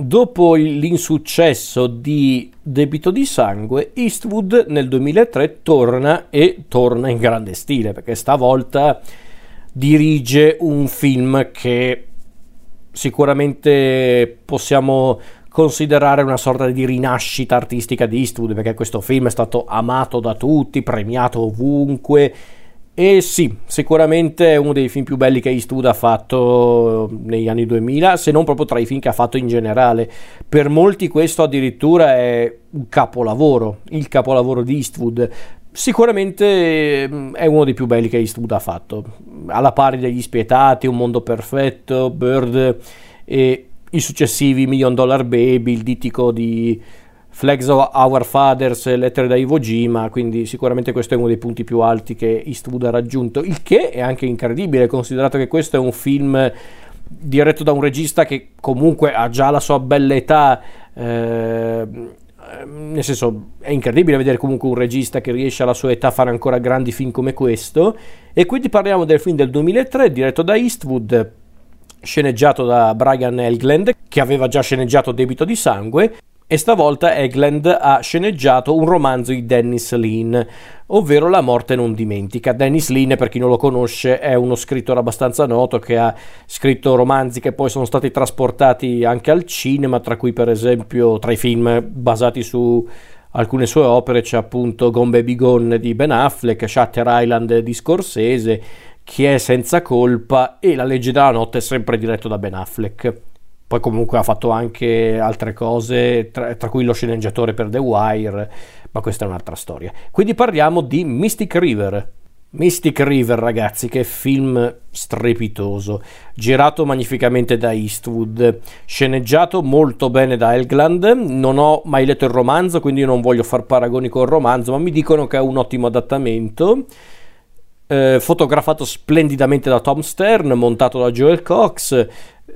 Dopo l'insuccesso di Debito di sangue, Eastwood nel 2003 torna e torna in grande stile perché stavolta dirige un film che sicuramente possiamo considerare una sorta di rinascita artistica di Eastwood perché questo film è stato amato da tutti, premiato ovunque e sì, sicuramente è uno dei film più belli che Eastwood ha fatto negli anni 2000, se non proprio tra i film che ha fatto in generale. Per molti questo addirittura è un capolavoro, il capolavoro di Eastwood. Sicuramente mm, è uno dei più belli che Eastwood ha fatto, alla pari degli Spietati, Un mondo perfetto, Bird e i successivi Million Dollar Baby, il ditico di Flags of Our Fathers, lettere da Iwo Jima, quindi sicuramente questo è uno dei punti più alti che Eastwood ha raggiunto, il che è anche incredibile considerato che questo è un film diretto da un regista che comunque ha già la sua bella età, eh, nel senso è incredibile vedere comunque un regista che riesce alla sua età a fare ancora grandi film come questo. E quindi parliamo del film del 2003 diretto da Eastwood sceneggiato da Brian Elgland che aveva già sceneggiato Debito di sangue e stavolta Egland ha sceneggiato un romanzo di Dennis Lean, ovvero La morte non dimentica. Dennis Lean, per chi non lo conosce, è uno scrittore abbastanza noto che ha scritto romanzi che poi sono stati trasportati anche al cinema, tra cui per esempio tra i film basati su alcune sue opere c'è appunto Gone Baby Gone di Ben Affleck, Shutter Island di Scorsese, Chi è senza colpa e La legge della notte sempre diretto da Ben Affleck. Poi comunque ha fatto anche altre cose, tra, tra, cui lo sceneggiatore per The Wire, ma questa è un'altra storia. Quindi parliamo di Mystic River. Mystic River, ragazzi, che film strepitoso, girato magnificamente da Eastwood, sceneggiato molto bene da Elgland. Non ho mai letto il romanzo, quindi non voglio far paragoni col romanzo, ma mi dicono che è un ottimo adattamento. Eh, fotografato splendidamente da Tom Stern, montato da Joel Cox,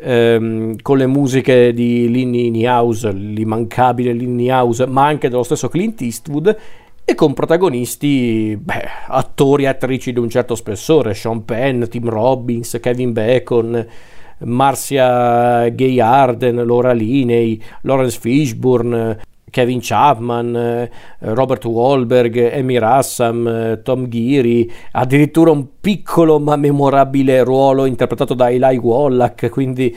ehm, con le musiche di Linny Niehaus, l'immancabile Linny Niehaus, ma anche dello stesso Clint Eastwood e con protagonisti, beh, attori e attrici di un certo spessore, Sean Penn, Tim Robbins, Kevin Bacon, Marcia Gay Arden, Laura Linney, Lawrence Fishburne, Kevin Chapman, eh, Robert Wahlberg, Amy Rassam, eh, Tom Geary, addirittura un piccolo ma memorabile ruolo interpretato da Eli Wallach, quindi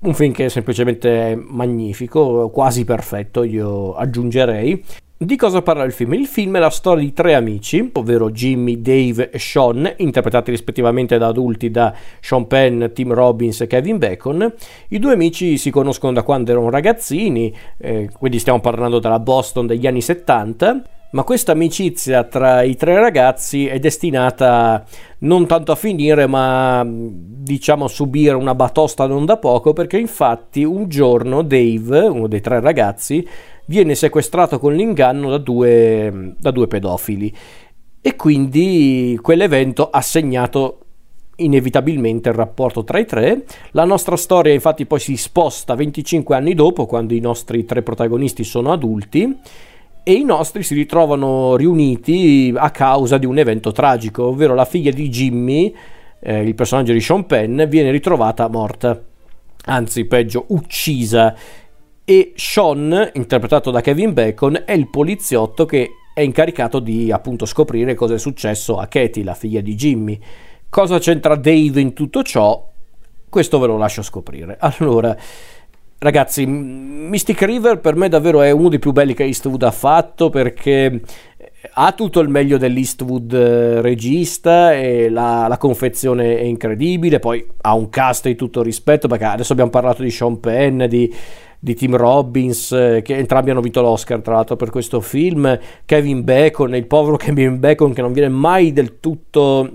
un film che è semplicemente magnifico, quasi perfetto, io aggiungerei. Di cosa parla il film? Il film è la storia di tre amici, ovvero Jimmy, Dave e Sean, interpretati rispettivamente da adulti da Sean Penn, Tim Robbins e Kevin Bacon. I due amici si conoscono da quando erano ragazzini, eh, quindi stiamo parlando della Boston degli anni 70. Ma questa amicizia tra i tre ragazzi è destinata non tanto a finire, ma diciamo a subire una batosta non da poco, perché infatti un giorno Dave, uno dei tre ragazzi, viene sequestrato con l'inganno da due, da due pedofili e quindi quell'evento ha segnato inevitabilmente il rapporto tra i tre. La nostra storia infatti poi si sposta 25 anni dopo, quando i nostri tre protagonisti sono adulti, e i nostri si ritrovano riuniti a causa di un evento tragico, ovvero la figlia di Jimmy, eh, il personaggio di Sean Penn, viene ritrovata morta, anzi peggio uccisa e Sean, interpretato da Kevin Bacon, è il poliziotto che è incaricato di appunto scoprire cosa è successo a Katie, la figlia di Jimmy. Cosa c'entra Dave in tutto ciò? Questo ve lo lascio scoprire. Allora, ragazzi, Mystic River per me davvero è uno dei più belli che Eastwood ha fatto perché ha tutto il meglio dell'Eastwood eh, regista e la, la, confezione è incredibile, poi ha un cast di tutto rispetto perché adesso abbiamo parlato di Sean Penn, di di Tim Robbins, eh, che entrambi hanno vinto l'Oscar tra l'altro per questo film, Kevin Bacon, il povero Kevin Bacon che non viene mai del tutto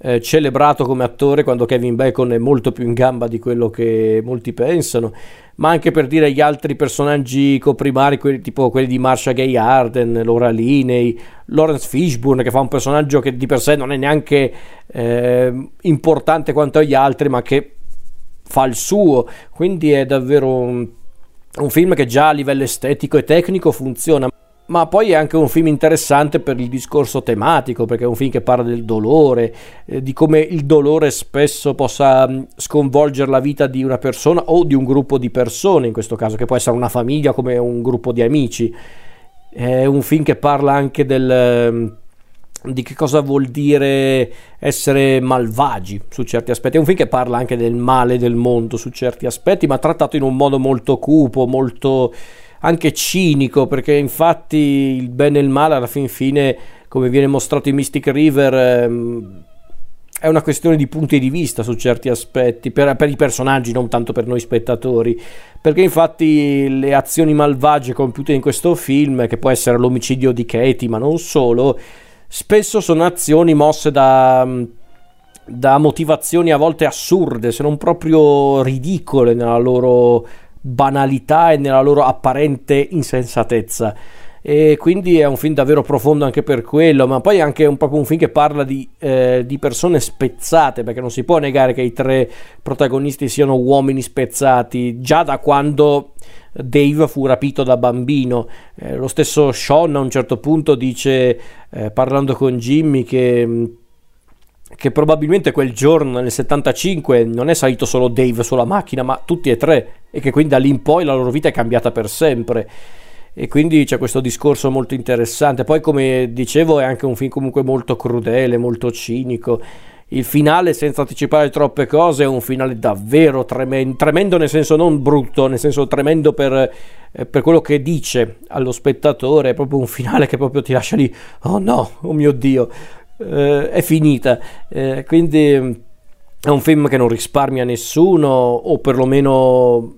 eh, celebrato come attore quando Kevin Bacon è molto più in gamba di quello che molti pensano, ma anche per dire gli altri personaggi coprimari, quelli, tipo quelli di Marsha Gay Arden, Laura Linney, Lawrence Fishburne, che fa un personaggio che di per sé non è neanche eh, importante quanto agli altri, ma che fa il suo, quindi è davvero un, un film che già a livello estetico e tecnico funziona. Ma poi è anche un film interessante per il discorso tematico, perché è un film che parla del dolore, eh, di come il dolore spesso possa mm, sconvolgere la vita di una persona o di un gruppo di persone, in questo caso, che può essere una famiglia come un gruppo di amici. È un film che parla anche del mm, di che cosa vuol dire essere malvagi su certi aspetti. È un film che parla anche del male del mondo su certi aspetti, ma trattato in un modo molto cupo, molto anche cinico, perché infatti il bene e il male alla fin fine, come viene mostrato in Mystic River, ehm, è una questione di punti di vista su certi aspetti, per, per, i personaggi, non tanto per noi spettatori, perché infatti le azioni malvagie compiute in questo film, che può essere l'omicidio di Katie, ma non solo, spesso sono azioni mosse da da motivazioni a volte assurde, se non proprio ridicole nella loro banalità e nella loro apparente insensatezza. E quindi è un film davvero profondo anche per quello, ma poi è anche un, proprio un film che parla di, eh, di, persone spezzate, perché non si può negare che i tre protagonisti siano uomini spezzati, già da quando Dave fu rapito da bambino. Eh, lo stesso Sean a un certo punto dice, eh, parlando con Jimmy, che che probabilmente quel giorno nel 75 non è salito solo Dave sulla macchina, ma tutti e tre, e che quindi da lì in poi la loro vita è cambiata per sempre. E quindi c'è questo discorso molto interessante. Poi, come dicevo, è anche un film comunque molto crudele, molto cinico. Il finale, senza anticipare troppe cose, è un finale davvero tremendo, tremendo nel senso non brutto, nel senso tremendo per, eh, per quello che dice allo spettatore. È proprio un finale che proprio ti lascia lì, oh no, oh mio Dio, eh, è finita. Eh, quindi mm, è un film che non risparmia nessuno, o perlomeno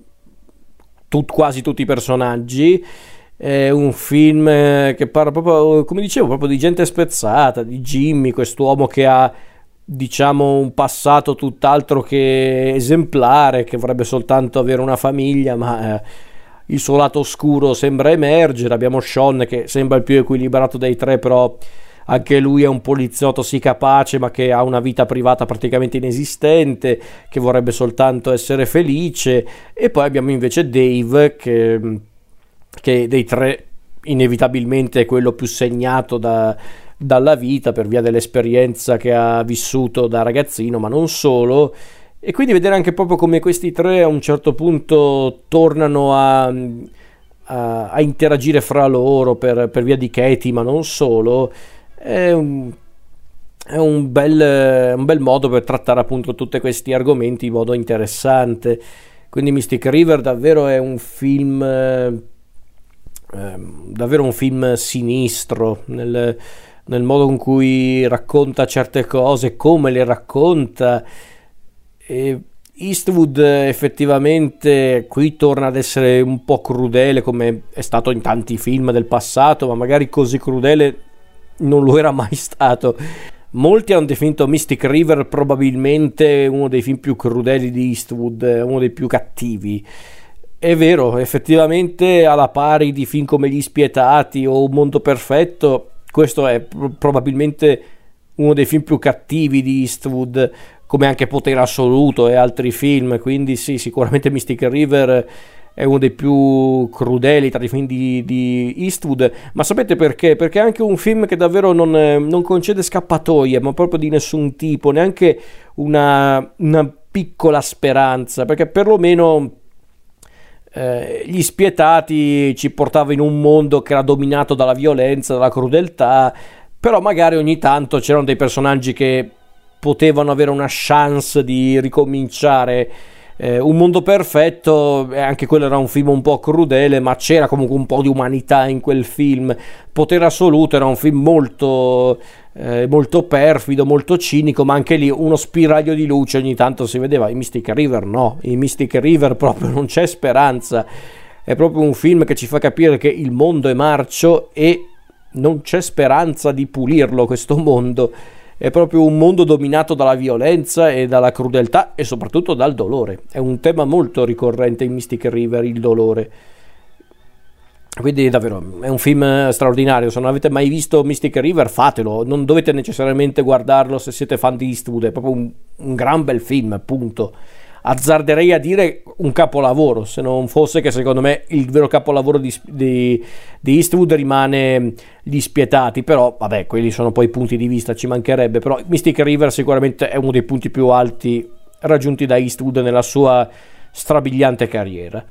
tut, quasi tutti i personaggi. È un film eh, che parla proprio, come dicevo, proprio di gente spezzata, di Jimmy, quest'uomo che ha diciamo un passato tutt'altro che esemplare, che vorrebbe soltanto avere una famiglia, ma eh, il suo lato oscuro sembra emergere. Abbiamo Sean che sembra il più equilibrato dei tre, però anche lui è un poliziotto sì capace ma che ha una vita privata praticamente inesistente, che vorrebbe soltanto essere felice e poi abbiamo invece Dave che, che dei tre inevitabilmente è quello più segnato da, dalla vita per via dell'esperienza che ha vissuto da ragazzino, ma non solo. E quindi vedere anche proprio come questi tre a un certo punto tornano a, a, interagire fra loro per, per, via di Katie, ma non solo, è un, è un, bel, un bel modo per trattare appunto tutti questi argomenti in modo interessante. Quindi Mystic River davvero è un film, eh, davvero un film sinistro nel, nel, modo in cui racconta certe cose, come le racconta. E Eastwood effettivamente qui torna ad essere un po' crudele come è stato in tanti film del passato, ma magari così crudele non lo era mai stato. Molti hanno definito Mystic River probabilmente uno dei film più crudeli di Eastwood, uno dei più cattivi. È vero, effettivamente alla pari di film come Gli Spietati o Un Mondo Perfetto, questo è probabilmente uno dei film più cattivi di Eastwood, come anche Potere Assoluto e altri film, quindi sì, sicuramente Mystic River è uno dei più crudeli tra i film di, di, Eastwood, ma sapete perché? Perché è anche un film che davvero non, non concede scappatoie, ma proprio di nessun tipo, neanche una, una piccola speranza, perché perlomeno eh, gli spietati ci portava in un mondo che era dominato dalla violenza, dalla crudeltà, però magari ogni tanto c'erano dei personaggi che potevano avere una chance di ricominciare eh, un mondo perfetto, anche quello era un film un po' crudele, ma c'era comunque un po' di umanità in quel film. Potere assoluto era un film molto, eh, molto perfido, molto cinico, ma anche lì uno spiraglio di luce ogni tanto si vedeva. In Mystic River no, in Mystic River proprio non c'è speranza. È proprio un film che ci fa capire che il mondo è marcio e non c'è speranza di pulirlo questo mondo è proprio un mondo dominato dalla violenza e dalla crudeltà e soprattutto dal dolore. È un tema molto ricorrente in Mystic River, il dolore. Quindi davvero è un film straordinario, se non avete mai visto Mystic River fatelo, non dovete necessariamente guardarlo se siete fan di Eastwood, è proprio un, un gran bel film, appunto. Azzarderei a dire un capolavoro, se non fosse che secondo me il vero capolavoro di, di, di Eastwood rimane Gli Spietati, però vabbè, quelli sono poi punti di vista, ci mancherebbe, però Mystic River sicuramente è uno dei punti più alti raggiunti da Eastwood nella sua strabiliante carriera.